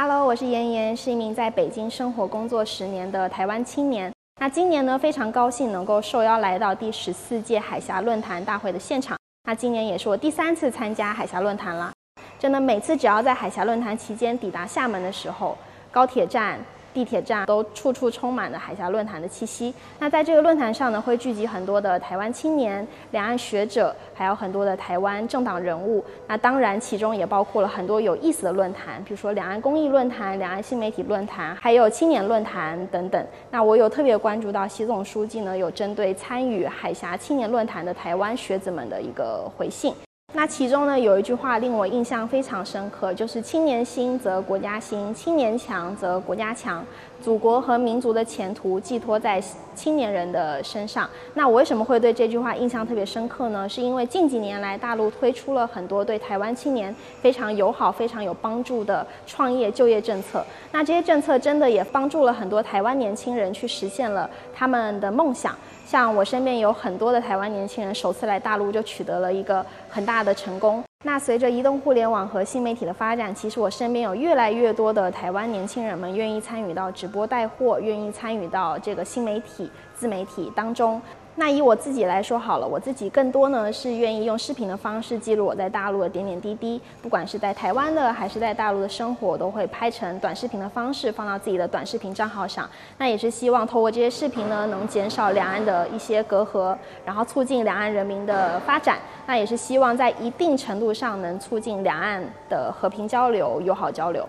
Hello，我是妍妍是一名在北京生活工作十年的台湾青年。那今年呢，非常高兴能够受邀来到第十四届海峡论坛大会的现场。那今年也是我第三次参加海峡论坛了。真的，每次只要在海峡论坛期间抵达厦门的时候，高铁站。地铁站都处处充满了海峡论坛的气息。那在这个论坛上呢，会聚集很多的台湾青年、两岸学者，还有很多的台湾政党人物。那当然，其中也包括了很多有意思的论坛，比如说两岸公益论坛、两岸新媒体论坛，还有青年论坛等等。那我有特别关注到习总书记呢，有针对参与海峡青年论坛的台湾学子们的一个回信。那其中呢，有一句话令我印象非常深刻，就是“青年兴则国家兴，青年强则国家强”。祖国和民族的前途寄托在青年人的身上。那我为什么会对这句话印象特别深刻呢？是因为近几年来，大陆推出了很多对台湾青年非常友好、非常有帮助的创业就业政策。那这些政策真的也帮助了很多台湾年轻人去实现了他们的梦想。像我身边有很多的台湾年轻人，首次来大陆就取得了一个很大大的成功。那随着移动互联网和新媒体的发展，其实我身边有越来越多的台湾年轻人们愿意参与到直播带货，愿意参与到这个新媒体、自媒体当中。那以我自己来说好了，我自己更多呢是愿意用视频的方式记录我在大陆的点点滴滴，不管是在台湾的还是在大陆的生活，都会拍成短视频的方式放到自己的短视频账号上。那也是希望透过这些视频呢，能减少两岸的一些隔阂，然后促进两岸人民的发展。那也是希望在一定程度上能促进两岸的和平交流、友好交流。